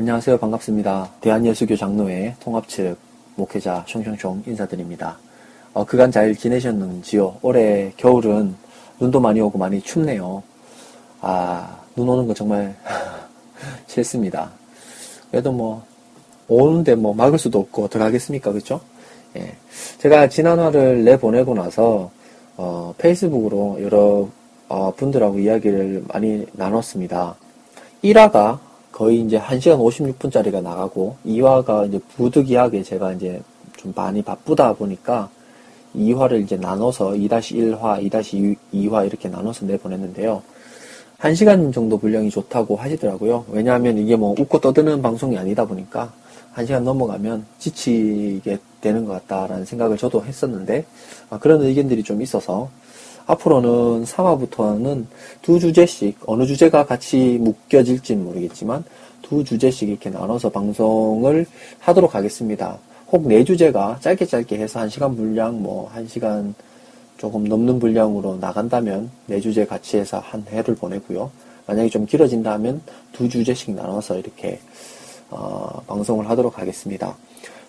안녕하세요. 반갑습니다. 대한예수교 장로회 통합 측 목회자 숑숑숑 인사드립니다. 어, 그간 잘 지내셨는지요? 올해 겨울은 눈도 많이 오고 많이 춥네요. 아, 눈 오는 거 정말 싫습니다. 그래도 뭐, 오는데 뭐 막을 수도 없고 어떡하겠습니까? 그쵸? 예. 제가 지난화를 내보내고 나서, 어, 페이스북으로 여러 어, 분들하고 이야기를 많이 나눴습니다. 1화가 거의 이제 1시간 56분짜리가 나가고 2화가 이제 부득이하게 제가 이제 좀 많이 바쁘다 보니까 2화를 이제 나눠서 2-1화, 2-2화 이렇게 나눠서 내보냈는데요. 1시간 정도 분량이 좋다고 하시더라고요. 왜냐하면 이게 뭐 웃고 떠드는 방송이 아니다 보니까 1시간 넘어가면 지치게 되는 것 같다라는 생각을 저도 했었는데 아, 그런 의견들이 좀 있어서 앞으로는 3화부터는 두 주제씩 어느 주제가 같이 묶여질지는 모르겠지만 두 주제씩 이렇게 나눠서 방송을 하도록 하겠습니다. 혹 네 주제가 짧게 짧게 해서 1시간 분량 뭐 1시간 조금 넘는 분량으로 나간다면 네 주제 같이 해서 한 해를 보내고요. 만약에 좀 길어진다면 두 주제씩 나눠서 이렇게 어, 방송을 하도록 하겠습니다.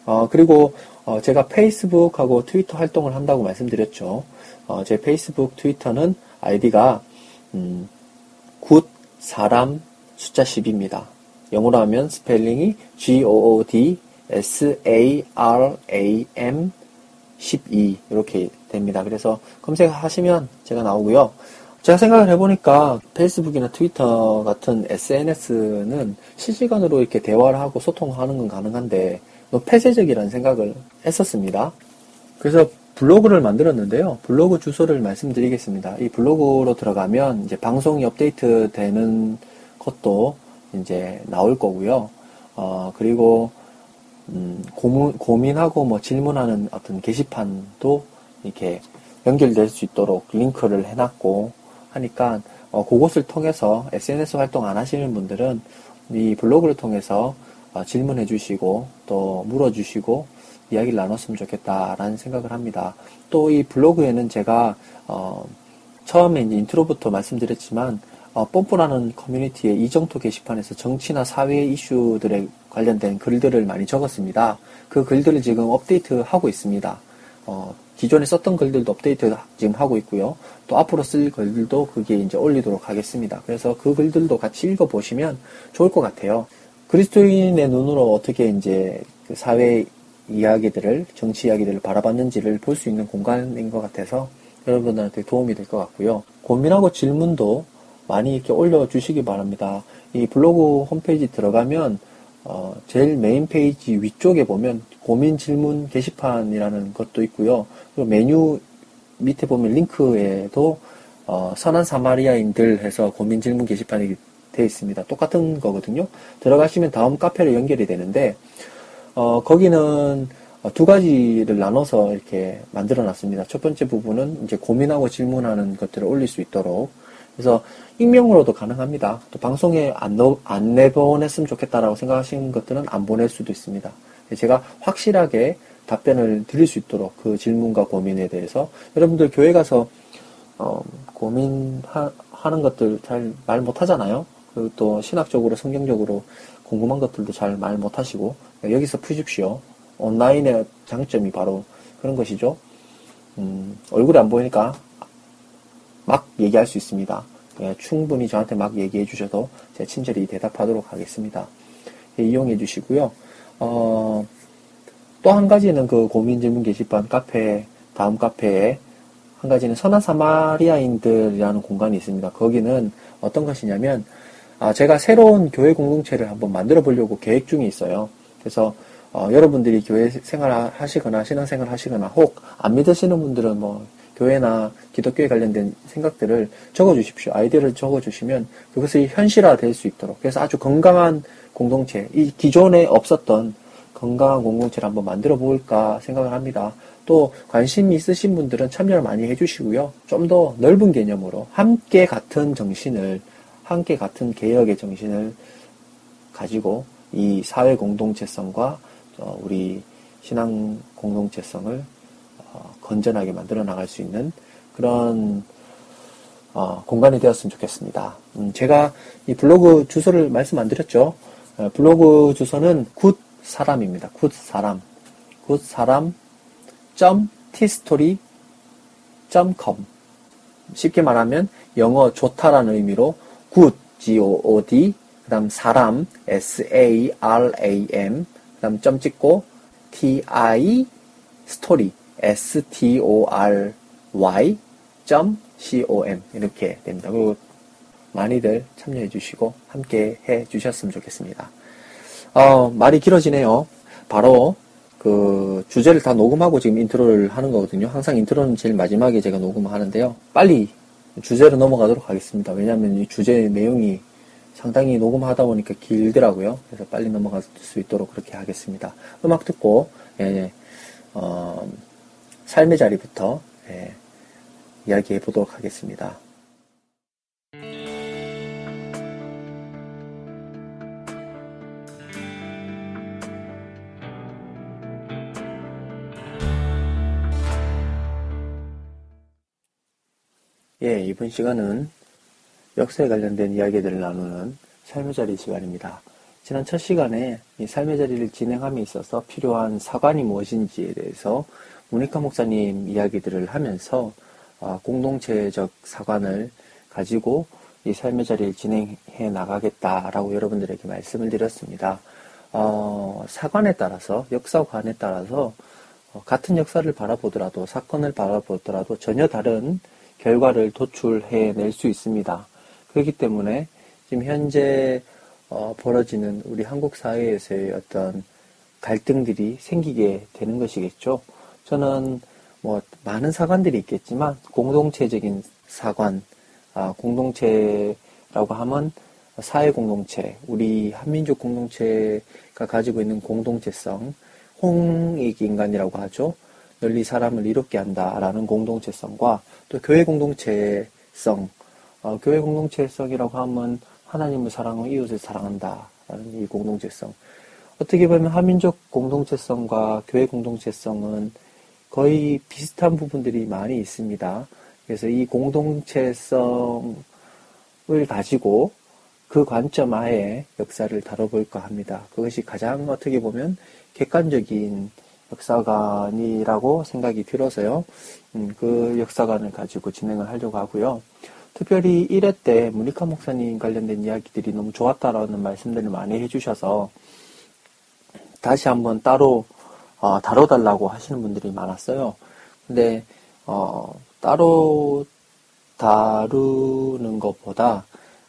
어, 그리고 어, 제가 페이스북하고 트위터 활동을 한다고 말씀드렸죠. 어, 제 페이스북, 트위터는 아이디가 음, good 사람 숫자 10입니다. 영어로 하면 스펠링이 G-O-O-D S-A-R-A-M 12 이렇게 됩니다. 그래서 검색하시면 제가 나오고요. 제가 생각을 해보니까 페이스북이나 트위터 같은 SNS는 실시간으로 이렇게 대화를 하고 소통하는 건 가능한데 폐쇄적이라는 생각을 했었습니다. 그래서 블로그를 만들었는데요. 블로그 주소를 말씀드리겠습니다. 이 블로그로 들어가면 이제 방송이 업데이트 되는 것도 이제 나올 거고요. 어, 그리고, 음, 고문, 고민하고 뭐 질문하는 어떤 게시판도 이렇게 연결될 수 있도록 링크를 해놨고 하니까, 어, 그것을 통해서 SNS 활동 안 하시는 분들은 이 블로그를 통해서 어, 질문해 주시고 또 물어 주시고 이야기를 나눴으면 좋겠다라는 생각을 합니다. 또 이 블로그에는 제가 어, 처음에 이제 intro부터 말씀드렸지만 어, 뽐뿌라는 커뮤니티의 이정토 게시판에서 정치나 사회 이슈들에 관련된 글들을 많이 적었습니다. 그 글들을 지금 업데이트하고 있습니다. 어, 기존에 썼던 글들도 업데이트 지금 하고 있고요. 또 앞으로 쓸 글들도 그게 이제 올리도록 하겠습니다. 그래서 그 글들도 같이 읽어보시면 좋을 것 같아요. 그리스도인의 눈으로 어떻게 이제 그 사회 이야기들을, 정치 이야기들을 바라봤는지를 볼 수 있는 공간인 것 같아서 여러분들한테 도움이 될 것 같고요. 고민하고 질문도 많이 이렇게 올려주시기 바랍니다. 이 블로그 홈페이지 들어가면 어, 제일 메인 페이지 위쪽에 보면 고민 질문 게시판이라는 것도 있고요. 그리고 메뉴 밑에 보면 링크에도 어, 선한 사마리아인들 해서 고민 질문 게시판이 되어 있습니다. 똑같은 거거든요. 들어가시면 다음 카페로 연결이 되는데 어, 거기는 두 가지를 나눠서 이렇게 만들어 놨습니다. 첫 번째 부분은 이제 고민하고 질문하는 것들을 올릴 수 있도록 그래서 익명으로도 가능합니다. 또 방송에 안, 넣, 안 내보냈으면 좋겠다라고 생각하시는 것들은 안 보낼 수도 있습니다. 제가 확실하게 답변을 드릴 수 있도록 그 질문과 고민에 대해서 여러분들 교회 가서 어, 고민하는 것들 잘 말 못하잖아요. 그리고 또 신학적으로 성경적으로 궁금한 것들도 잘 말 못하시고 여기서 푸십시오. 온라인의 장점이 바로 그런 것이죠. 음, 얼굴이 안 보이니까 막 얘기할 수 있습니다. 예, 충분히 저한테 막 얘기해 주셔도 제가 친절히 대답하도록 하겠습니다. 예, 이용해 주시고요. 어, 또 한 가지는 그 고민 질문 게시판 카페, 다음 카페에 한 가지는 선한 사마리아인들이라는 공간이 있습니다. 거기는 어떤 것이냐면, 아, 제가 새로운 교회 공동체를 한번 만들어 보려고 계획 중에 있어요. 그래서 어, 여러분들이 교회 생활 하시거나 신앙생활 하시거나 혹 안 믿으시는 분들은 뭐 교회나 기독교에 관련된 생각들을 적어 주십시오. 아이디어를 적어 주시면 그것이 현실화 될 수 있도록 그래서 아주 건강한 공동체, 이 기존에 없었던 건강한 공동체를 한번 만들어 볼까 생각을 합니다. 또 관심 있으신 분들은 참여를 많이 해주시고요. 좀 더 넓은 개념으로 함께 같은 정신을 함께 같은 개혁의 정신을 가지고 이 사회 공동체성과 어, 우리 신앙 공동체성을 어, 건전하게 만들어 나갈 수 있는 그런 어, 공간이 되었으면 좋겠습니다. 음, 제가 이 블로그 주소를 말씀 안 드렸죠. 어, 블로그 주소는 굿사람입니다. 굿사람. 굿사람 tstory.com 쉽게 말하면 영어 좋다라는 의미로 good, G-O-O-D, 그 다음 사람, S-A-R-A-M, 그 다음 점 찍고 T-I, story, S-T-O-R-Y, 점 C-O-M 이렇게 됩니다. 그리고 많이들 참여해 주시고 함께 해 주셨으면 좋겠습니다. 어, 말이 길어지네요. 바로 그 주제를 다 녹음하고 지금 인트로를 하는 거거든요. 항상 인트로는 제일 마지막에 제가 녹음을 하는데요. 빨리 주제로 넘어가도록 하겠습니다. 왜냐하면 이 주제 내용이 상당히 녹음하다 보니까 길더라고요. 그래서 빨리 넘어갈 수 있도록 그렇게 하겠습니다. 음악 듣고 예, 어, 삶의 자리부터 예, 이야기해 보도록 하겠습니다. 예, 이번 시간은 역사에 관련된 이야기들을 나누는 삶의 자리 시간입니다. 지난 첫 시간에 이 삶의 자리를 진행함에 있어서 필요한 사관이 무엇인지에 대해서 모니카 목사님 이야기들을 하면서 어, 공동체적 사관을 가지고 이 삶의 자리를 진행해 나가겠다라고 여러분들에게 말씀을 드렸습니다. 어, 사관에 따라서 역사관에 따라서 어, 같은 역사를 바라보더라도 사건을 바라보더라도 전혀 다른 결과를 도출해낼 수 있습니다. 그렇기 때문에 지금 현재 어, 벌어지는 우리 한국 사회에서의 어떤 갈등들이 생기게 되는 것이겠죠. 저는 뭐 많은 사관들이 있겠지만 공동체적인 사관, 아, 공동체라고 하면 사회 공동체, 우리 한민족 공동체가 가지고 있는 공동체성, 홍익 인간이라고 하죠. 널리 사람을 이롭게 한다라는 공동체성과 또 교회 공동체성, 어, 교회 공동체성이라고 하면 하나님을 사랑하고 이웃을 사랑한다라는 이 공동체성. 어떻게 보면 한민족 공동체성과 교회 공동체성은 거의 비슷한 부분들이 많이 있습니다. 그래서 이 공동체성을 가지고 그 관점 하에 역사를 다뤄볼까 합니다. 그것이 가장 어떻게 보면 객관적인 역사관이라고 생각이 들어서요. 음, 그 역사관을 가지고 진행을 하려고 하고요. 특별히 1회 때 무니카 목사님 관련된 이야기들이 너무 좋았다라는 말씀들을 많이 해주셔서 다시 한번 따로 어, 다뤄달라고 하시는 분들이 많았어요. 근데 어, 따로 다루는 것보다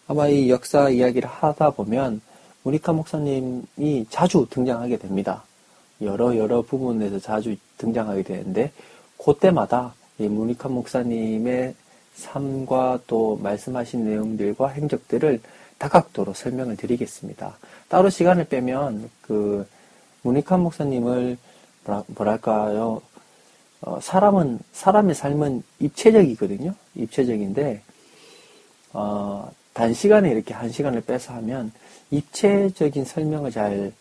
아마 이 역사 이야기를 하다 보면 무니카 목사님이 자주 등장하게 됩니다. 여러 여러 부분에서 자주 등장하게 되는데 그때마다 이 무니카 목사님의 삶과 또 말씀하신 내용들과 행적들을 다각도로 설명을 드리겠습니다. 따로 시간을 빼면 그 무니카 목사님을 뭐랄까요 어, 사람은 사람의 삶은 입체적이거든요. 입체적인데 어, 단시간에 이렇게 한 시간을 빼서 하면 입체적인 설명을 잘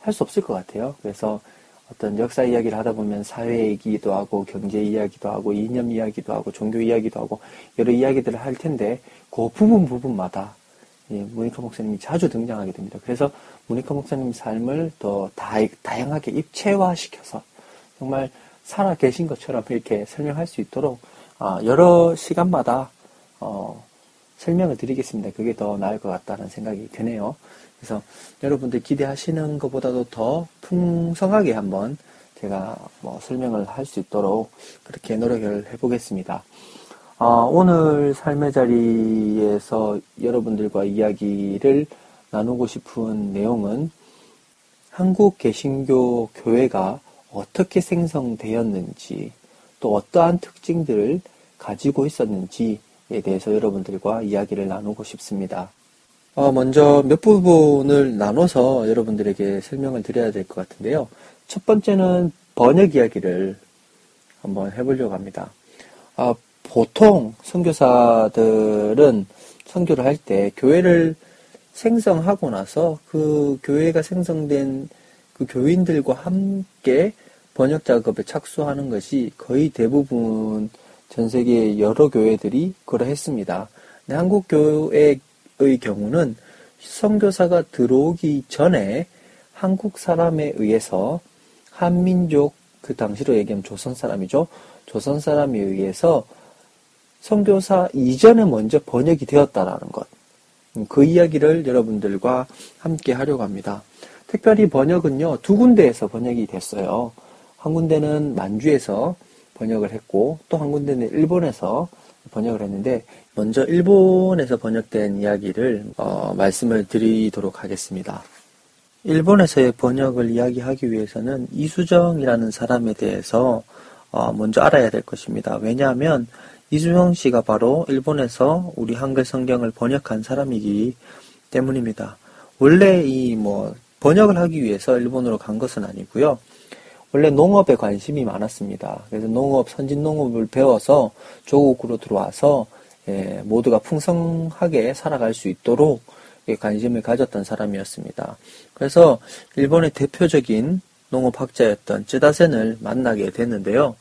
할 수 없을 것 같아요. 그래서 어떤 역사 이야기를 하다 보면 사회 얘기도 하고 경제 이야기도 하고 이념 이야기도 하고 종교 이야기도 하고 여러 이야기들을 할 텐데 그 부분 부분마다 예, 모니카 목사님이 자주 등장하게 됩니다. 그래서 모니카 목사님 삶을 더 다, 다양하게 입체화시켜서 정말 살아 계신 것처럼 이렇게 설명할 수 있도록 어, 여러 시간마다 어, 설명을 드리겠습니다. 그게 더 나을 것 같다는 생각이 드네요. 그래서 여러분들 기대하시는 것보다도 더 풍성하게 한번 제가 뭐 설명을 할 수 있도록 그렇게 노력을 해보겠습니다. 어, 오늘 삶의 자리에서 여러분들과 이야기를 나누고 싶은 내용은 한국 개신교 교회가 어떻게 생성되었는지 또 어떠한 특징들을 가지고 있었는지에 대해서 여러분들과 이야기를 나누고 싶습니다. 어, 먼저 몇 부분을 나눠서 여러분들에게 설명을 드려야 될 것 같은데요. 첫 번째는 번역 이야기를 한번 해보려고 합니다. 아, 보통 선교사들은 선교를 할 때 교회를 생성하고 나서 그 교회가 생성된 그 교인들과 함께 번역 작업에 착수하는 것이 거의 대부분 전 세계 여러 교회들이 그러 했습니다. 한국 교회 의 경우는 선교사가 들어오기 전에 한국 사람에 의해서 한민족 그 당시로 얘기하면 조선 사람이죠. 조선 사람에 의해서 선교사 이전에 먼저 번역이 되었다라는 것. 그 이야기를 여러분들과 함께 하려고 합니다. 특별히 번역은요, 두 군데에서 번역이 됐어요. 한 군데는 만주에서 번역을 했고, 또 한 군데는 일본에서 번역을 했는데, 먼저 일본에서 번역된 이야기를 어, 말씀을 드리도록 하겠습니다. 일본에서의 번역을 이야기하기 위해서는 이수정이라는 사람에 대해서 어, 먼저 알아야 될 것입니다. 왜냐하면 이수정 씨가 바로 일본에서 우리 한글 성경을 번역한 사람이기 때문입니다. 원래 이 뭐 번역을 하기 위해서 일본으로 간 것은 아니고요. 원래 농업에 관심이 많았습니다. 그래서 농업, 선진 농업을 배워서 조국으로 들어와서 예, 모두가 풍성하게 살아갈 수 있도록 관심을 가졌던 사람이었습니다. 그래서 일본의 대표적인 농업학자였던 쯔다센을 만나게 됐는데요.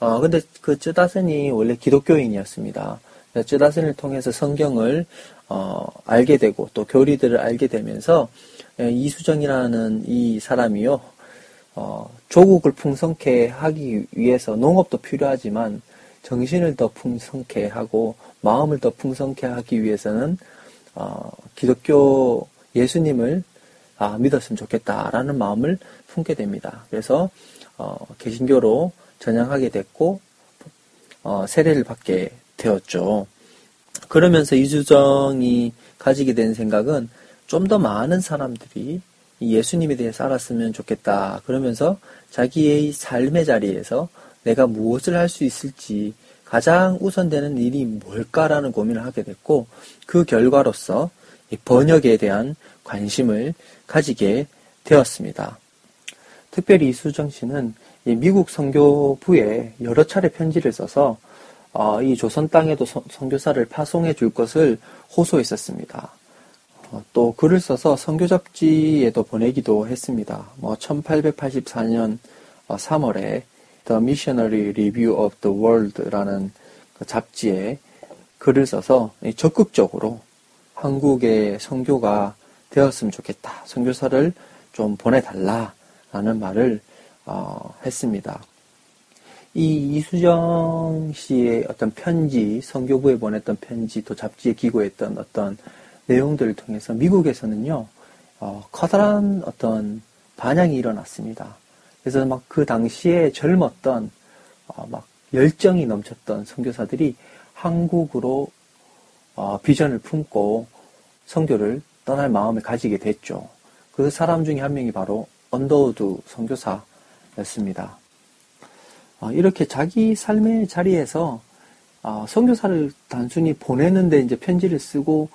어, 근데 그 쯔다센이 원래 기독교인이었습니다. 쯔다센을 통해서 성경을 어, 알게 되고 또 교리들을 알게 되면서 예, 이수정이라는 이 사람이요. 어, 조국을 풍성케 하기 위해서 농업도 필요하지만 정신을 더 풍성케 하고 마음을 더 풍성케 하기 위해서는 어, 기독교 예수님을 아, 믿었으면 좋겠다라는 마음을 품게 됩니다. 그래서 어, 개신교로 전향하게 됐고 어, 세례를 받게 되었죠. 그러면서 이주정이 가지게 된 생각은 좀 더 많은 사람들이 예수님에 대해서 알았으면 좋겠다. 그러면서 자기의 삶의 자리에서 내가 무엇을 할 수 있을지 가장 우선되는 일이 뭘까라는 고민을 하게 됐고 그 결과로서 번역에 대한 관심을 가지게 되었습니다. 특별히 이수정 씨는 미국 선교부에 여러 차례 편지를 써서 어, 이 조선 땅에도 선교사를 파송해 줄 것을 호소했었습니다. 어, 또 글을 써서 선교 잡지에도 보내기도 했습니다. 뭐 1884년 3월에 The Missionary Review of the World라는 그 잡지에 글을 써서 적극적으로 한국의 선교가 되었으면 좋겠다. 선교사를 좀 보내달라라는 말을 어, 했습니다. 이 이수정 씨의 어떤 편지, 선교부에 보냈던 편지, 또 잡지에 기고했던 어떤 내용들을 통해서 미국에서는요, 어, 커다란 어떤 반향이 일어났습니다. 그래서 막 그 당시에 젊었던 어, 막 열정이 넘쳤던 선교사들이 한국으로 어, 비전을 품고 선교를 떠날 마음을 가지게 됐죠. 그 사람 중에 한 명이 바로 언더우드 선교사였습니다. 어, 이렇게 자기 삶의 자리에서 어, 선교사를 단순히 보내는데 이제 편지를 쓰고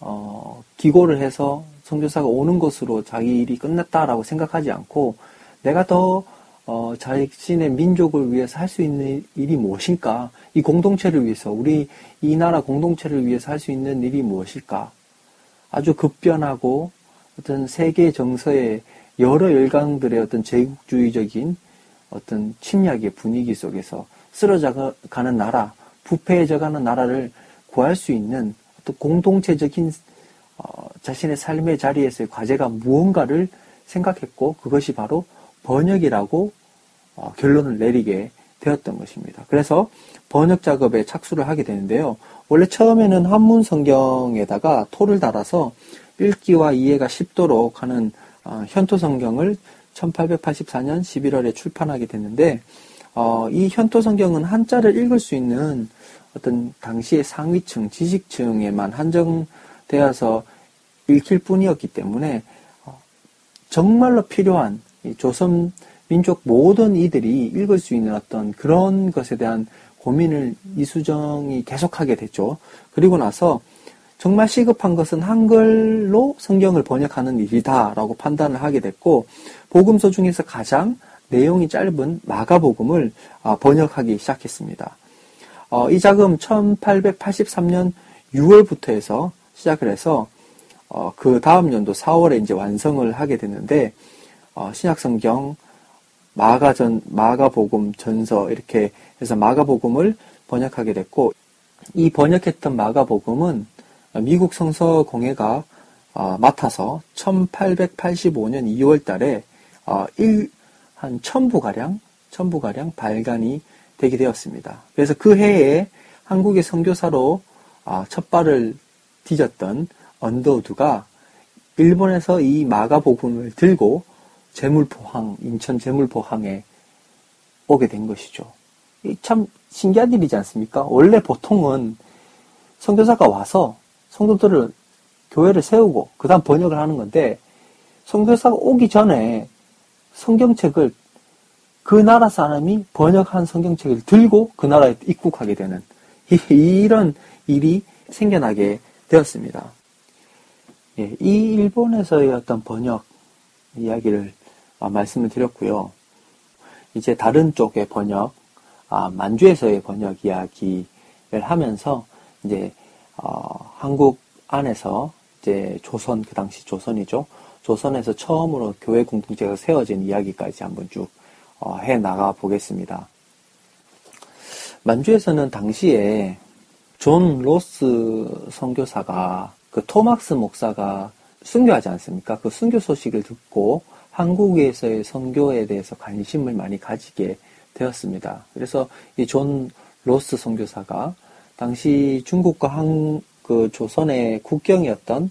어, 기고를 해서 선교사가 오는 것으로 자기 일이 끝났다라고 생각하지 않고 내가 더 어, 자신의 민족을 위해서 할 수 있는 일이 무엇일까? 이 공동체를 위해서, 우리 이 나라 공동체를 위해서 할 수 있는 일이 무엇일까? 아주 급변하고 어떤 세계 정서의 여러 열강들의 어떤 제국주의적인 어떤 침략의 분위기 속에서 쓰러져 가는 나라, 부패해져 가는 나라를 구할 수 있는 공동체적인 어, 자신의 삶의 자리에서의 과제가 무언가를 생각했고 그것이 바로 번역이라고 어, 결론을 내리게 되었던 것입니다. 그래서 번역 작업에 착수를 하게 되는데요. 원래 처음에는 한문 성경에다가 토를 달아서 읽기와 이해가 쉽도록 하는 어, 현토 성경을 1884년 11월에 출판하게 됐는데 어, 이 현토 성경은 한자를 읽을 수 있는 어떤 당시의 상위층, 지식층에만 한정되어서 읽힐 뿐이었기 때문에 어, 정말로 필요한 조선 민족 모든 이들이 읽을 수 있는 어떤 그런 것에 대한 고민을 이수정이 계속하게 됐죠. 그리고 나서 정말 시급한 것은 한글로 성경을 번역하는 일이다라고 판단을 하게 됐고 복음서 중에서 가장 내용이 짧은 마가복음을 아, 번역하기 시작했습니다. 어, 이 작품 1883년 6월부터 해서 시작을 해서 어, 그 다음 연도 4월에 이제 완성을 하게 됐는데 어, 신약성경 마가전 마가복음 전서 이렇게 해서 마가복음을 번역하게 됐고 이 번역했던 마가복음은 미국 성서 공회가 어, 맡아서 1885년 2월 달에 어, 1, 한 1000부가량, 1000부가량 발간이 되게 되었습니다. 그래서 그 해에 한국의 선교사로 어, 첫 발을 뒤졌던 언더우드가 일본에서 이 마가복음을 들고 제물포항, 인천 제물포항에 오게 된 것이죠. 참 신기한 일이지 않습니까? 원래 보통은 선교사가 와서 성도들을 교회를 세우고 그 다음 번역을 하는 건데 선교사가 오기 전에 성경책을 그 나라 사람이 번역한 성경책을 들고 그 나라에 입국하게 되는 이런 일이 생겨나게 되었습니다. 예, 이 일본에서의 어떤 번역 이야기를 아, 말씀을 드렸고요. 이제 다른 쪽의 번역, 아, 만주에서의 번역 이야기를 하면서 이제 어, 한국 안에서 이제 조선 그 당시 조선이죠. 조선에서 처음으로 교회 공동체가 세워진 이야기까지 한번 쭉 해 어, 나가 보겠습니다. 만주에서는 당시에 존 로스 선교사가 그 토마스 목사가 순교하지 않습니까? 그 순교 소식을 듣고 한국에서의 선교에 대해서 관심을 많이 가지게 되었습니다. 그래서 이 존 로스 선교사가 당시 중국과 한, 그 조선의 국경이었던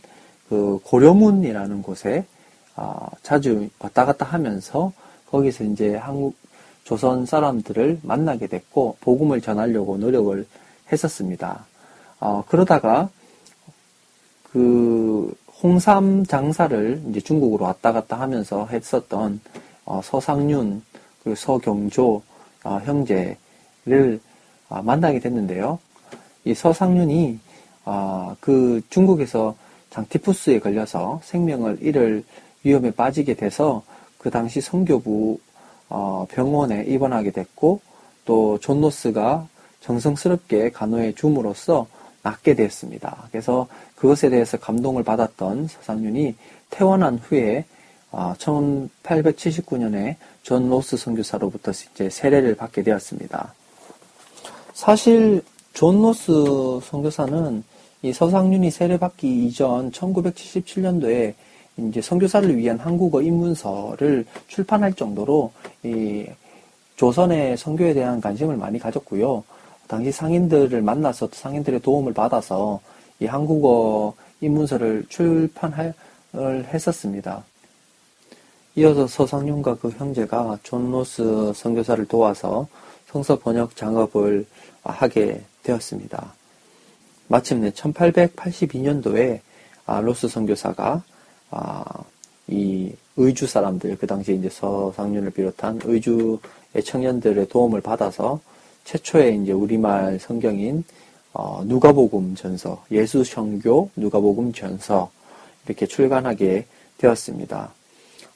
그 고려문이라는 곳에 아, 자주 왔다 갔다 하면서 거기서 이제 한국 조선 사람들을 만나게 됐고 복음을 전하려고 노력을 했었습니다. 어, 그러다가 그 홍삼 장사를 이제 중국으로 왔다 갔다 하면서 했었던 어, 서상윤 그리고 서경조 어, 형제를 어, 만나게 됐는데요. 이 서상윤이 어, 그 중국에서 장티푸스에 걸려서 생명을 잃을 위험에 빠지게 돼서 그 당시 성교부 어, 병원에 입원하게 됐고 또 존노스가 정성스럽게 간호해 줌으로써 낫게 되었습니다. 그래서 그것에 대해서 감동을 받았던 서상윤이 퇴원한 후에 1879년에 어, 존 로스 선교사로부터 이제 세례를 받게 되었습니다. 사실 존 로스 선교사는 이 서상륜이 세례받기 이전 1977년도에 이제 선교사를 위한 한국어 입문서를 출판할 정도로 이 조선의 선교에 대한 관심을 많이 가졌고요. 당시 상인들을 만나서 상인들의 도움을 받아서 이 한국어 입문서를 출판을 했었습니다. 이어서 서상륜과 그 형제가 존 로스 선교사를 도와서 성서 번역 작업을 하게 되었습니다. 마침내 1882년도에 아, 로스 선교사가 아, 이 의주 사람들 그 당시에 이제 서상륜을 비롯한 의주의 청년들의 도움을 받아서 최초의 이제 우리말 성경인 어, 누가복음 전서, 예수 성교 누가복음 전서 이렇게 출간하게 되었습니다.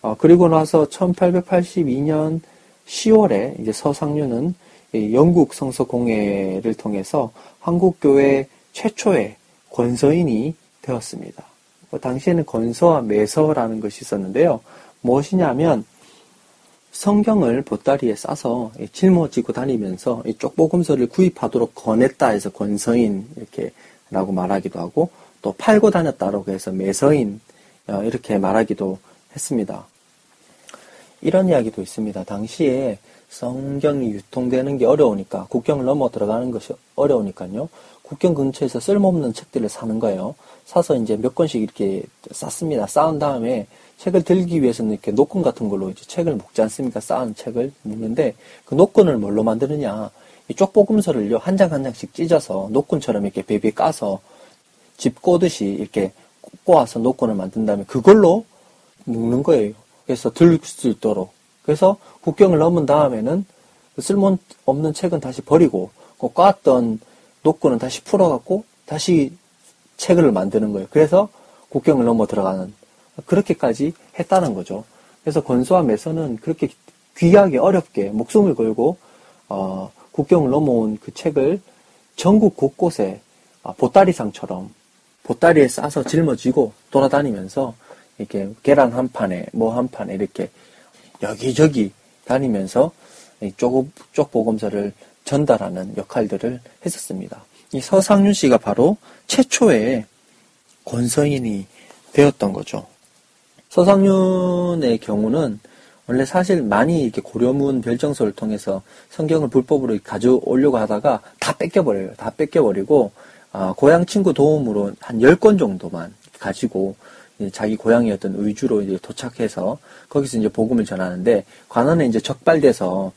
어, 그리고 나서 1882년 10월에 이제 서상류는 영국 성서 공회를 통해서 한국 교회 최초의 권서인이 되었습니다. 그 당시에는 권서와 매서라는 것이 있었는데요. 무엇이냐면 성경을 보따리에 싸서 짊어지고 다니면서 쪽보금서를 구입하도록 권했다 해서 권서인 이렇게 라고 말하기도 하고 또 팔고 다녔다라고 해서 매서인 어, 이렇게 말하기도 했습니다. 이런 이야기도 있습니다. 당시에 성경이 유통되는 게 어려우니까 국경을 넘어 들어가는 것이 어려우니까요. 국경 근처에서 쓸모없는 책들을 사는 거예요. 사서 이제 몇 권씩 이렇게 쌌습니다. 쌓은 다음에 책을 들기 위해서는 이렇게 노건 같은 걸로 이제 책을 묶지 않습니까? 쌓은 책을 묶는데 그 노건을 뭘로 만드느냐? 이 쪽보금서를요 한 장 한 장씩 찢어서 노건처럼 이렇게 베비에 까서 집 꼬듯이 이렇게 꼬아서 노건을 만든 다음에 그걸로 묶는 거예요. 그래서 들 수 있도록. 그래서 국경을 넘은 다음에는 그 쓸모없는 책은 다시 버리고 그 꽈던 노건은 다시 풀어갖고 다시 책을 만드는 거예요. 그래서 국경을 넘어 들어가는 그렇게까지 했다는 거죠. 그래서 권수와 매서는 그렇게 귀하게 어렵게 목숨을 걸고 어, 국경을 넘어온 그 책을 전국 곳곳에 어, 보따리상처럼 보따리에 싸서 짊어지고 돌아다니면서 이렇게 계란 한 판에 뭐 한 판에 이렇게 여기저기 다니면서 쪽, 쪽보검서를 전달하는 역할들을 했었습니다. 이 서상윤 씨가 바로 최초의 권서인이 되었던 거죠. 서상윤의 경우는 원래 사실 많이 이렇게 고려문 별정서를 통해서 성경을 불법으로 가져오려고 하다가 다 뺏겨버려요. 다 뺏겨버리고, 어, 고향 친구 도움으로 한 10권 정도만 가지고 자기 고향이었던 의주로 이제 도착해서 거기서 이제 복음을 전하는데 관원에 이제 적발돼서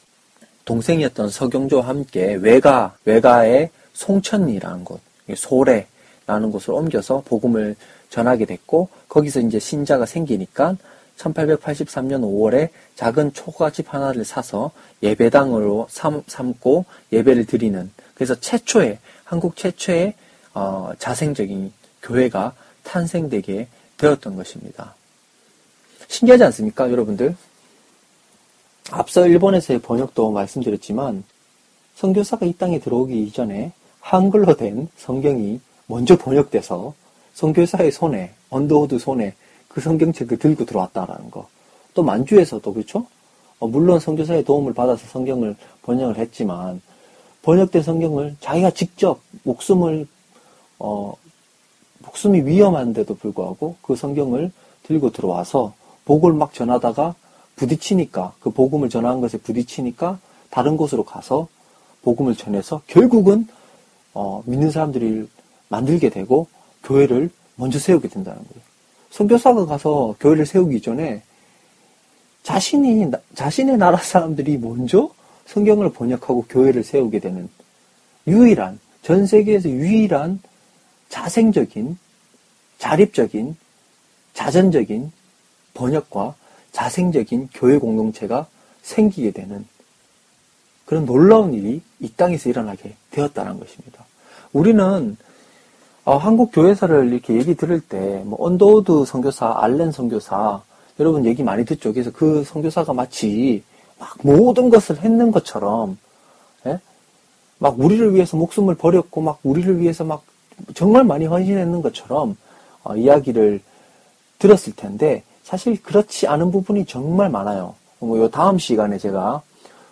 동생이었던 서경조와 함께 외가, 외가의 송천리라는 곳, 소래라는 곳을 옮겨서 복음을 전하게 됐고 거기서 이제 신자가 생기니까 1883년 5월에 작은 초가집 하나를 사서 예배당으로 삼, 고 예배를 드리는 그래서 최초의 한국 최초의 어, 자생적인 교회가 탄생되게 되었던 것입니다. 신기하지 않습니까, 여러분들? 앞서 일본에서의 번역도 말씀드렸지만 선교사가 이 땅에 들어오기 이전에 한글로 된 성경이 먼저 번역돼서 선교사의 손에 언더우드 손에 그 성경책을 들고 들어왔다라는 거. 또 만주에서도 그렇죠? 어, 물론 선교사의 도움을 받아서 성경을 번역을 했지만 번역된 성경을 자기가 직접 목숨을 어, 목숨이 위험한데도 불구하고 그 성경을 들고 들어와서 복을 막 전하다가 부딪히니까 그 복음을 전하는 것에 부딪히니까 다른 곳으로 가서 복음을 전해서 결국은 어, 믿는 사람들이 만들게 되고 교회를 먼저 세우게 된다는 거예요. 선교사가 가서 교회를 세우기 전에 자신이 자신의 나라 사람들이 먼저 성경을 번역하고 교회를 세우게 되는 유일한 전 세계에서 유일한 자생적인 자립적인 자전적인 번역과 자생적인 교회 공동체가 생기게 되는 그런 놀라운 일이 이 땅에서 일어나게 되었다는 것입니다. 우리는 어, 한국 교회사를 이렇게 얘기 들을 때, 뭐, 언더우드 선교사, 알렌 선교사, 여러분 얘기 많이 듣죠. 그래서 그 선교사가 마치 막 모든 것을 했는 것처럼, 예? 막 우리를 위해서 목숨을 버렸고, 막 우리를 위해서 막 정말 많이 헌신했는 것처럼 어, 이야기를 들었을 텐데, 사실 그렇지 않은 부분이 정말 많아요. 뭐요 다음 시간에 제가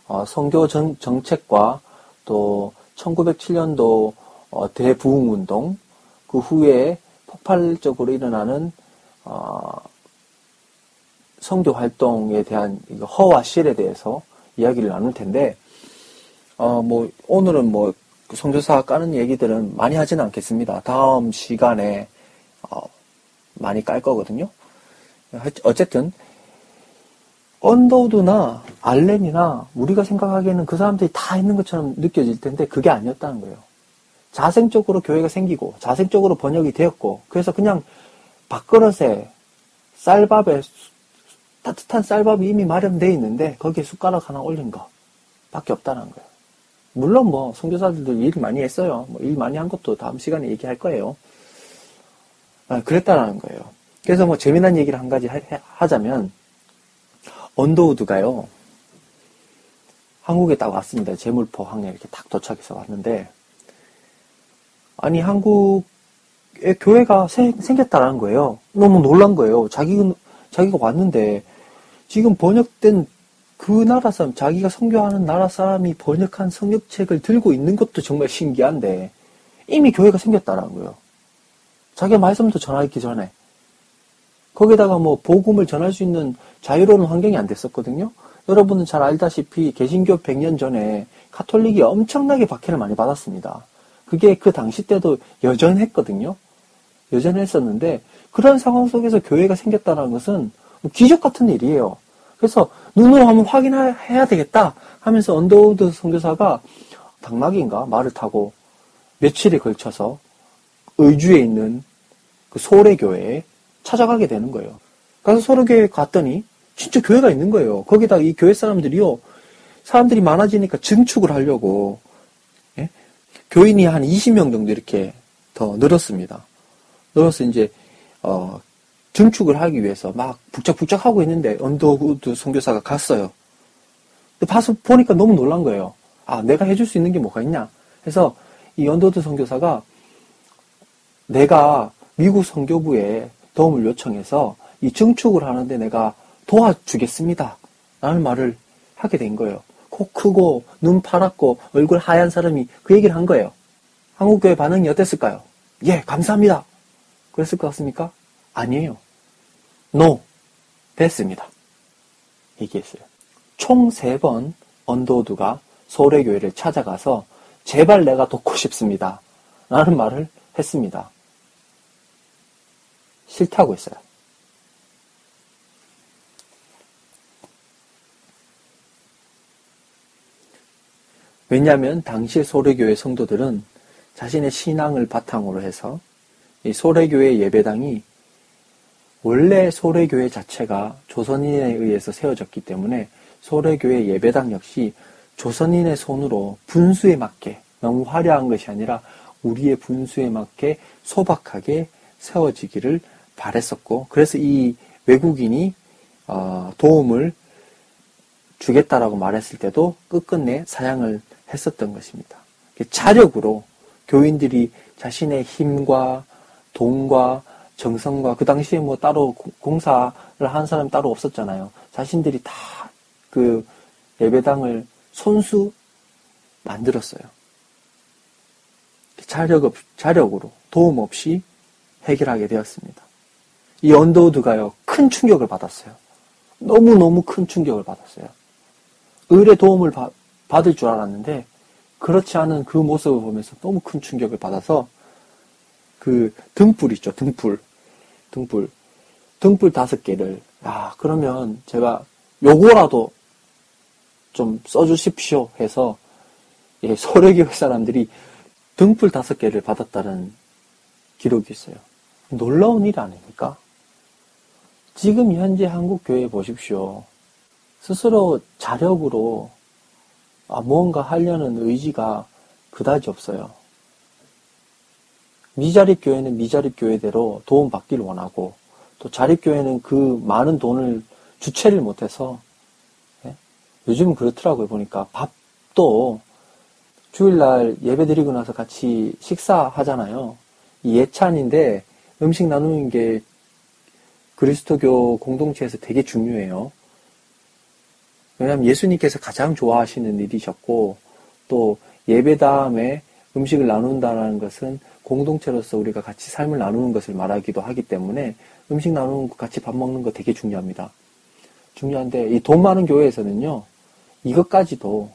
어, 성교 정, 정책과 또 1907년도 어, 대부흥 운동 그 후에 폭발적으로 일어나는 어, 성교 활동에 대한 허와 실에 대해서 이야기를 나눌 텐데 어, 뭐 오늘은 뭐 성교사 까는 얘기들은 많이 하지는 않겠습니다. 다음 시간에 어, 많이 깔 거거든요. 어쨌든 언더우드나 알렌이나 우리가 생각하기에는 그 사람들이 다 있는 것처럼 느껴질 텐데 그게 아니었다는 거예요. 자생적으로 교회가 생기고 자생적으로 번역이 되었고 그래서 그냥 밥그릇에 쌀밥에 따뜻한 쌀밥이 이미 마련되어 있는데 거기에 숟가락 하나 올린 거 밖에 없다는 거예요. 물론 뭐 선교사들도 일 많이 했어요. 뭐 일 많이 한 것도 다음 시간에 얘기할 거예요. 아, 그랬다라는 거예요. 그래서 뭐 재미난 얘기를 한 가지 하, 자면 언더우드가요 한국에 딱 왔습니다. 제물포 항에 이렇게 딱 도착해서 왔는데 아니 한국에 교회가 생, 생겼다라는 거예요. 너무 놀란 거예요. 자기 자기가 왔는데 지금 번역된 그 나라 사람, 자기가 선교하는 나라 사람이 번역한 성역책을 들고 있는 것도 정말 신기한데 이미 교회가 생겼다라는 거예요. 자기가 말씀도 전하기 전에 거기다가 뭐 복음을 전할 수 있는 자유로운 환경이 안 됐었거든요. 여러분은 잘 알다시피 개신교 100년 전에 카톨릭이 엄청나게 박해를 많이 받았습니다. 그게 그 당시 때도 여전했거든요. 여전했었는데 그런 상황 속에서 교회가 생겼다는 것은 뭐 기적 같은 일이에요. 그래서 눈으로 한번 확인해야 되겠다 하면서 언더우드 선교사가 당나귀인가 말을 타고 며칠에 걸쳐서 의주에 있는 그 소래 교회에 찾아가게 되는 거예요. 가서 소래교회에 갔더니 진짜 교회가 있는 거예요. 거기다 이 교회 사람들이요. 사람들이 많아지니까 증축을 하려고 교인이 한 20명 정도 이렇게 더 늘었습니다. 늘어서 이제 어, 증축을 하기 위해서 막 북적북적 하고 있는데 언더우드 선교사가 갔어요. 근데 봐서 보니까 너무 놀란 거예요. 아, 내가 해줄 수 있는 게 뭐가 있냐? 해서 이 언더우드 선교사가 내가 미국 선교부에 도움을 요청해서 이 증축을 하는데 내가 도와주겠습니다. 라는 말을 하게 된 거예요. 코 크고 눈 파랗고 얼굴 하얀 사람이 그 얘기를 한 거예요. 한국교회 반응이 어땠을까요? 예, 감사합니다. 그랬을 것 같습니까? 아니에요. No. 됐습니다. 얘기했어요. 총 세 번 언더우드가 서울의 교회를 찾아가서 제발 내가 돕고 싶습니다. 라는 말을 했습니다. 싫다고 했어요. 왜냐하면 당시 소래교회 성도들은 자신의 신앙을 바탕으로 해서 이 소래교회 예배당이 원래 소래교회 자체가 조선인에 의해서 세워졌기 때문에 소래교회 예배당 역시 조선인의 손으로 분수에 맞게 너무 화려한 것이 아니라 우리의 분수에 맞게 소박하게 세워지기를 바랬었고 그래서 이 외국인이 어, 도움을 주겠다라고 말했을 때도 끝끝내 사양을 했었던 것입니다. 자력으로 교인들이 자신의 힘과 돈과 정성과 그 당시에 뭐 따로 공사를 한 사람 따로 없었잖아요. 자신들이 다 그 예배당을 손수 만들었어요. 자력 없, 자력으로 도움 없이 해결하게 되었습니다. 이 언더우드가요 큰 충격을 받았어요. 너무 너무 큰 충격을 받았어요. 을의 도움을 바, 받을 줄 알았는데 그렇지 않은 그 모습을 보면서 너무 큰 충격을 받아서 그 등불 있죠 등불 등불 등불 다섯 개를 아 그러면 제가 요거라도 좀 써주십시오 해서 예, 소래교회 사람들이 등불 다섯 개를 받았다는 기록이 있어요. 놀라운 일 아닙니까? 지금 현재 한국 교회 보십시오. 스스로 자력으로 아, 무언가 하려는 의지가 그다지 없어요. 미자립 교회는 미자립 교회대로 도움 받기를 원하고 또 자립 교회는 그 많은 돈을 주체를 못해서 예? 요즘은 그렇더라고요 보니까 밥도 주일날 예배 드리고 나서 같이 식사하잖아요. 이 예찬인데 음식 나누는 게 그리스도교 공동체에서 되게 중요해요. 왜냐하면 예수님께서 가장 좋아하시는 일이셨고 또 예배 다음에 음식을 나눈다는 것은 공동체로서 우리가 같이 삶을 나누는 것을 말하기도 하기 때문에 음식 나누는 거 같이 밥 먹는 거 되게 중요합니다. 중요한데 이 돈 많은 교회에서는요 이것까지도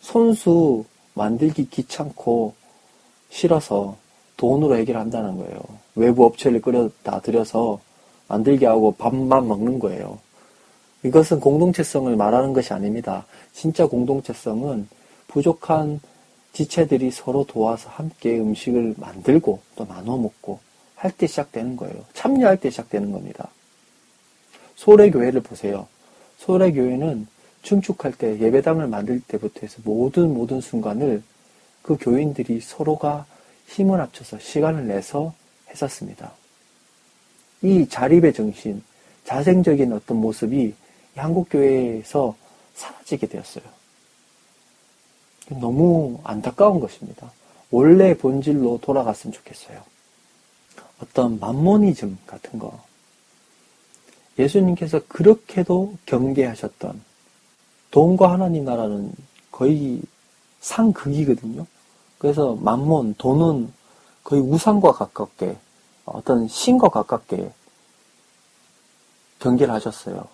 손수 만들기 귀찮고 싫어서 돈으로 해결한다는 거예요. 외부 업체를 끌어다 들여서 만들게 하고 밥만 먹는 거예요. 이것은 공동체성을 말하는 것이 아닙니다. 진짜 공동체성은 부족한 지체들이 서로 도와서 함께 음식을 만들고 또 나눠 먹고 할 때 시작되는 거예요. 참여할 때 시작되는 겁니다. 소래 교회를 보세요. 소래 교회는 충축할 때 예배당을 만들 때부터 해서 모든 모든 순간을 그 교인들이 서로가 힘을 합쳐서 시간을 내서 했었습니다. 이 자립의 정신, 자생적인 어떤 모습이 한국교회에서 사라지게 되었어요. 너무 안타까운 것입니다. 원래 본질로 돌아갔으면 좋겠어요. 어떤 만모니즘 같은 거. 예수님께서 그렇게도 경계하셨던 돈과 하나님 나라는 거의 상극이거든요. 그래서 만몬, 돈은 거의 우상과 가깝게 어떤 신과 가깝게 경계를 하셨어요.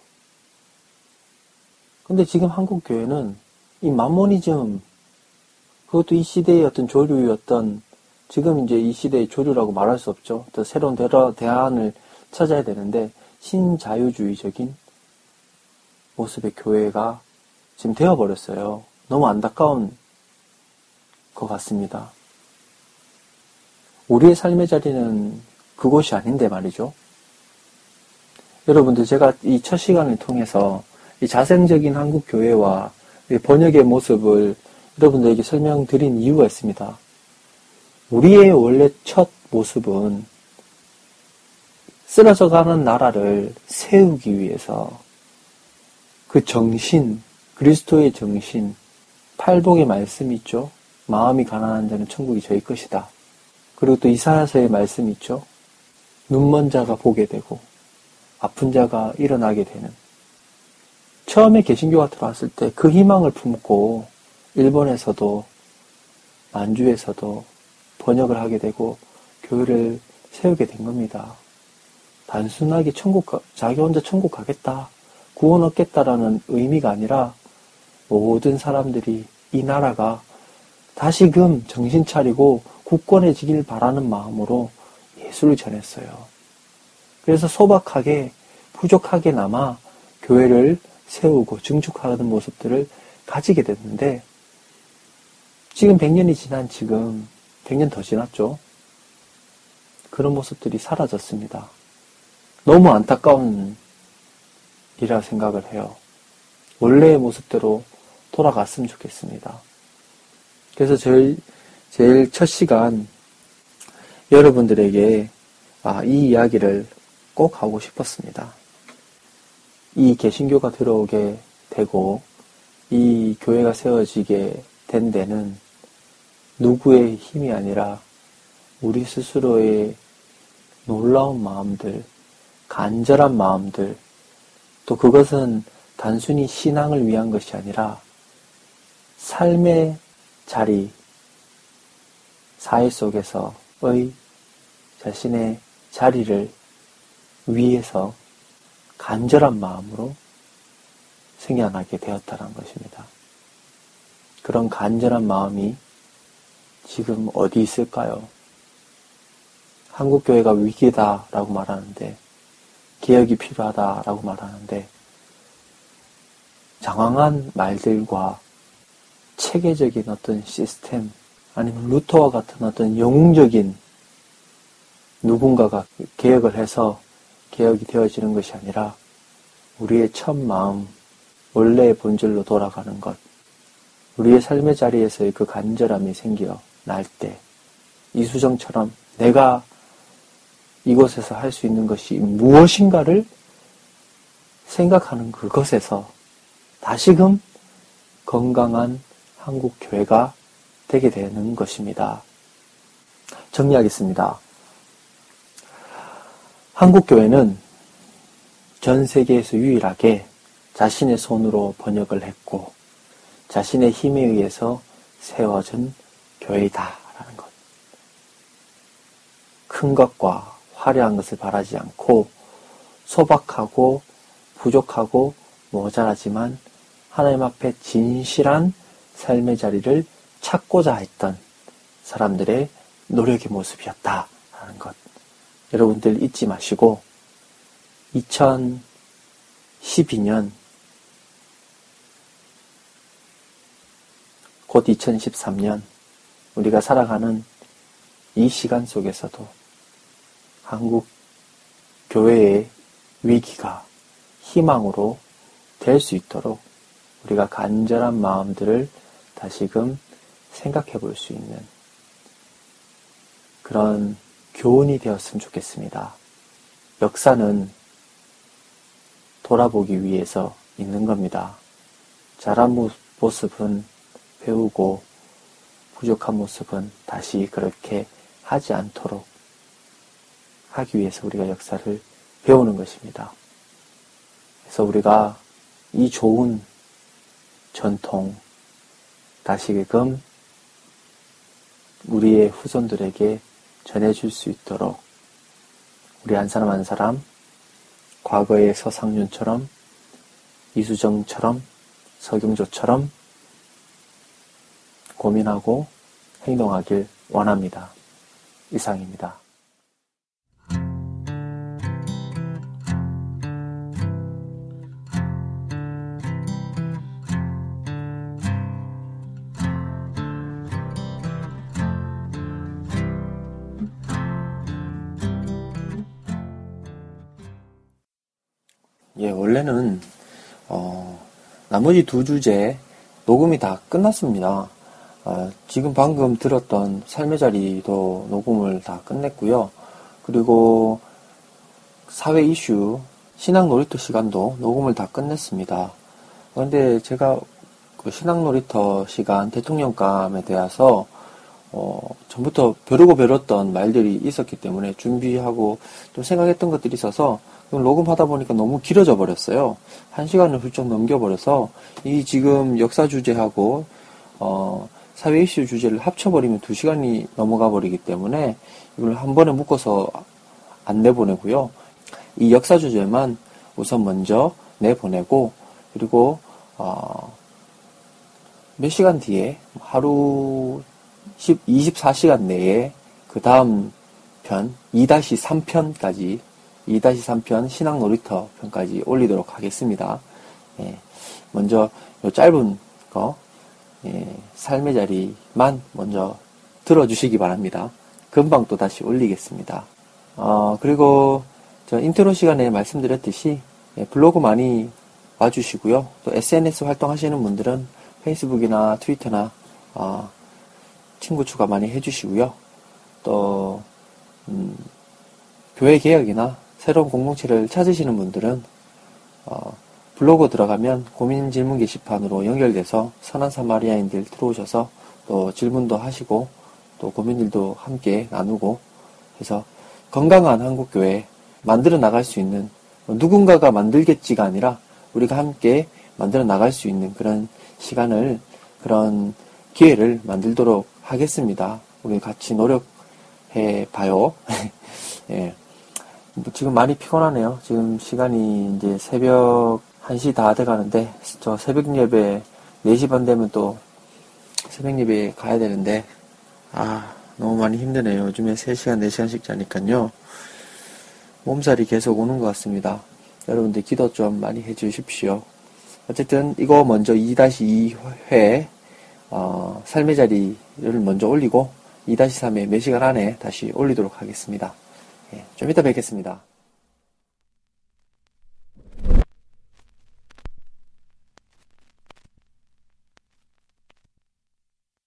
근데 지금 한국 교회는 이 만모니즘 그것도 이 시대의 어떤 조류였던 지금 이제 이 시대의 조류라고 말할 수 없죠. 또 새로운 대안을 찾아야 되는데 신자유주의적인 모습의 교회가 지금 되어버렸어요. 너무 안타까운 것 같습니다. 우리의 삶의 자리는 그곳이 아닌데 말이죠. 여러분들 제가 이 첫 시간을 통해서 이 자생적인 한국 교회와 번역의 모습을 여러분들에게 설명드린 이유가 있습니다. 우리의 원래 첫 모습은 쓰러져 가는 나라를 세우기 위해서 그 정신, 그리스도의 정신, 팔복의 말씀이 있죠. 마음이 가난한 자는 천국이 저희 것이다. 그리고 또 이사야서의 말씀이 있죠. 눈먼 자가 보게 되고 아픈 자가 일어나게 되는. 처음에 개신교가 들어왔을 때 그 희망을 품고 일본에서도 만주에서도 번역을 하게 되고 교회를 세우게 된 겁니다. 단순하게 천국, 가, 자기 혼자 천국 가겠다, 구원 얻겠다라는 의미가 아니라 모든 사람들이 이 나라가 다시금 정신 차리고 굳건해지길 바라는 마음으로 예수를 전했어요. 그래서 소박하게, 부족하게나마 교회를 세우고 증축하는 모습들을 가지게 됐는데, 지금 100년이 지난 지금, 100년 더 지났죠? 그런 모습들이 사라졌습니다. 너무 안타까운 이라 생각을 해요. 원래의 모습대로 돌아갔으면 좋겠습니다. 그래서 제일, 제일 첫 시간 여러분들에게 아, 이 이야기를 꼭 하고 싶었습니다. 이 개신교가 들어오게 되고 이 교회가 세워지게 된 데는 누구의 힘이 아니라 우리 스스로의 놀라운 마음들, 간절한 마음들, 또 그것은 단순히 신앙을 위한 것이 아니라 삶의 자리, 사회 속에서 의 자신의 자리를 위해서 간절한 마음으로 생겨나게 되었다는 것입니다. 그런 간절한 마음이 지금 어디 있을까요? 한국교회가 위기다라고 말하는데, 개혁이 필요하다라고 말하는데, 장황한 말들과 체계적인 어떤 시스템, 아니면 루터와 같은 어떤 영웅적인 누군가가 개혁을 해서 개혁이 되어지는 것이 아니라 우리의 첫 마음, 원래의 본질로 돌아가는 것, 우리의 삶의 자리에서의 그 간절함이 생겨 날 때, 이수정처럼 내가 이곳에서 할 수 있는 것이 무엇인가를 생각하는 그것에서 다시금 건강한 한국 교회가 되게 되는 것입니다. 정리하겠습니다. 한국 교회는 전 세계에서 유일하게 자신의 손으로 번역을 했고 자신의 힘에 의해서 세워진 교회이다라는 것. 큰 것과 화려한 것을 바라지 않고 소박하고 부족하고 모자라지만 하나님 앞에 진실한 삶의 자리를 찾고자 했던 사람들의 노력의 모습이었다라는 것. 여러분들 잊지 마시고 2012년 곧 2013년 우리가 살아가는 이 시간 속에서도 한국 교회의 위기가 희망으로 될 수 있도록 우리가 간절한 마음들을 다시금 생각해 볼 수 있는 그런 교훈이 되었으면 좋겠습니다. 역사는 돌아보기 위해서 있는 겁니다. 잘한 모습은 배우고 부족한 모습은 다시 그렇게 하지 않도록 하기 위해서 우리가 역사를 배우는 것입니다. 그래서 우리가 이 좋은 전통 다시금 우리의 후손들에게 전해줄 수 있도록 우리 한 사람 한 사람 과거의 서상윤처럼 이수정처럼 서경조처럼 고민하고 행동하길 원합니다. 이상입니다. 원래는 어, 나머지 두 주제 녹음이 다 끝났습니다. 어, 지금 방금 들었던 삶의 자리도 녹음을 다 끝냈고요. 그리고 사회 이슈 신앙 놀이터 시간도 녹음을 다 끝냈습니다. 그런데 제가 그 신앙 놀이터 시간 대통령감에 대해서 어, 전부터 벼르고 벼렸던 말들이 있었기 때문에 준비하고 좀 생각했던 것들이 있어서 녹음하다 보니까 너무 길어져 버렸어요. 한 시간을 훌쩍 넘겨버려서 이 지금 역사 주제하고 어, 사회 이슈 주제를 합쳐버리면 두 시간이 넘어가 버리기 때문에 이걸 한 번에 묶어서 안 내보내고요. 이 역사 주제만 우선 먼저 내보내고 그리고 어, 몇 시간 뒤에 하루 10, 24시간 내에 그 다음 편 2-3편까지 2-3편 신앙 놀이터 편까지 올리도록 하겠습니다. 예, 먼저 요 짧은 거 예, 삶의 자리만 먼저 들어주시기 바랍니다. 금방 또 다시 올리겠습니다. 어, 그리고 저 인트로 시간에 말씀드렸듯이 예, 블로그 많이 와주시고요. 또 SNS 활동하시는 분들은 페이스북이나 트위터나 어, 친구 추가 많이 해주시고요. 또 음, 교회 개혁이나 새로운 공동체를 찾으시는 분들은 어, 블로그 들어가면 고민 질문 게시판으로 연결돼서 선한 사마리아인들 들어오셔서 또 질문도 하시고 또 고민들도 함께 나누고 해서 건강한 한국교회 만들어 나갈 수 있는 누군가가 만들겠지가 아니라 우리가 함께 만들어 나갈 수 있는 그런 시간을 그런 기회를 만들도록 하겠습니다. 우리 같이 노력해 봐요. 예. 뭐 지금 많이 피곤하네요. 지금 시간이 이제 새벽 1시 다 돼가는데, 저 새벽 예배 4시 반 되면 또 새벽 예배 가야 되는데, 아, 너무 많이 힘드네요. 요즘에 3시간, 4시간씩 자니까요. 몸살이 계속 오는 것 같습니다. 여러분들 기도 좀 많이 해 주십시오. 어쨌든 이거 먼저 2-2회 어, 삶의 자리를 먼저 올리고 2-3회 몇 시간 안에 다시 올리도록 하겠습니다. 예, 좀 이따 뵙겠습니다.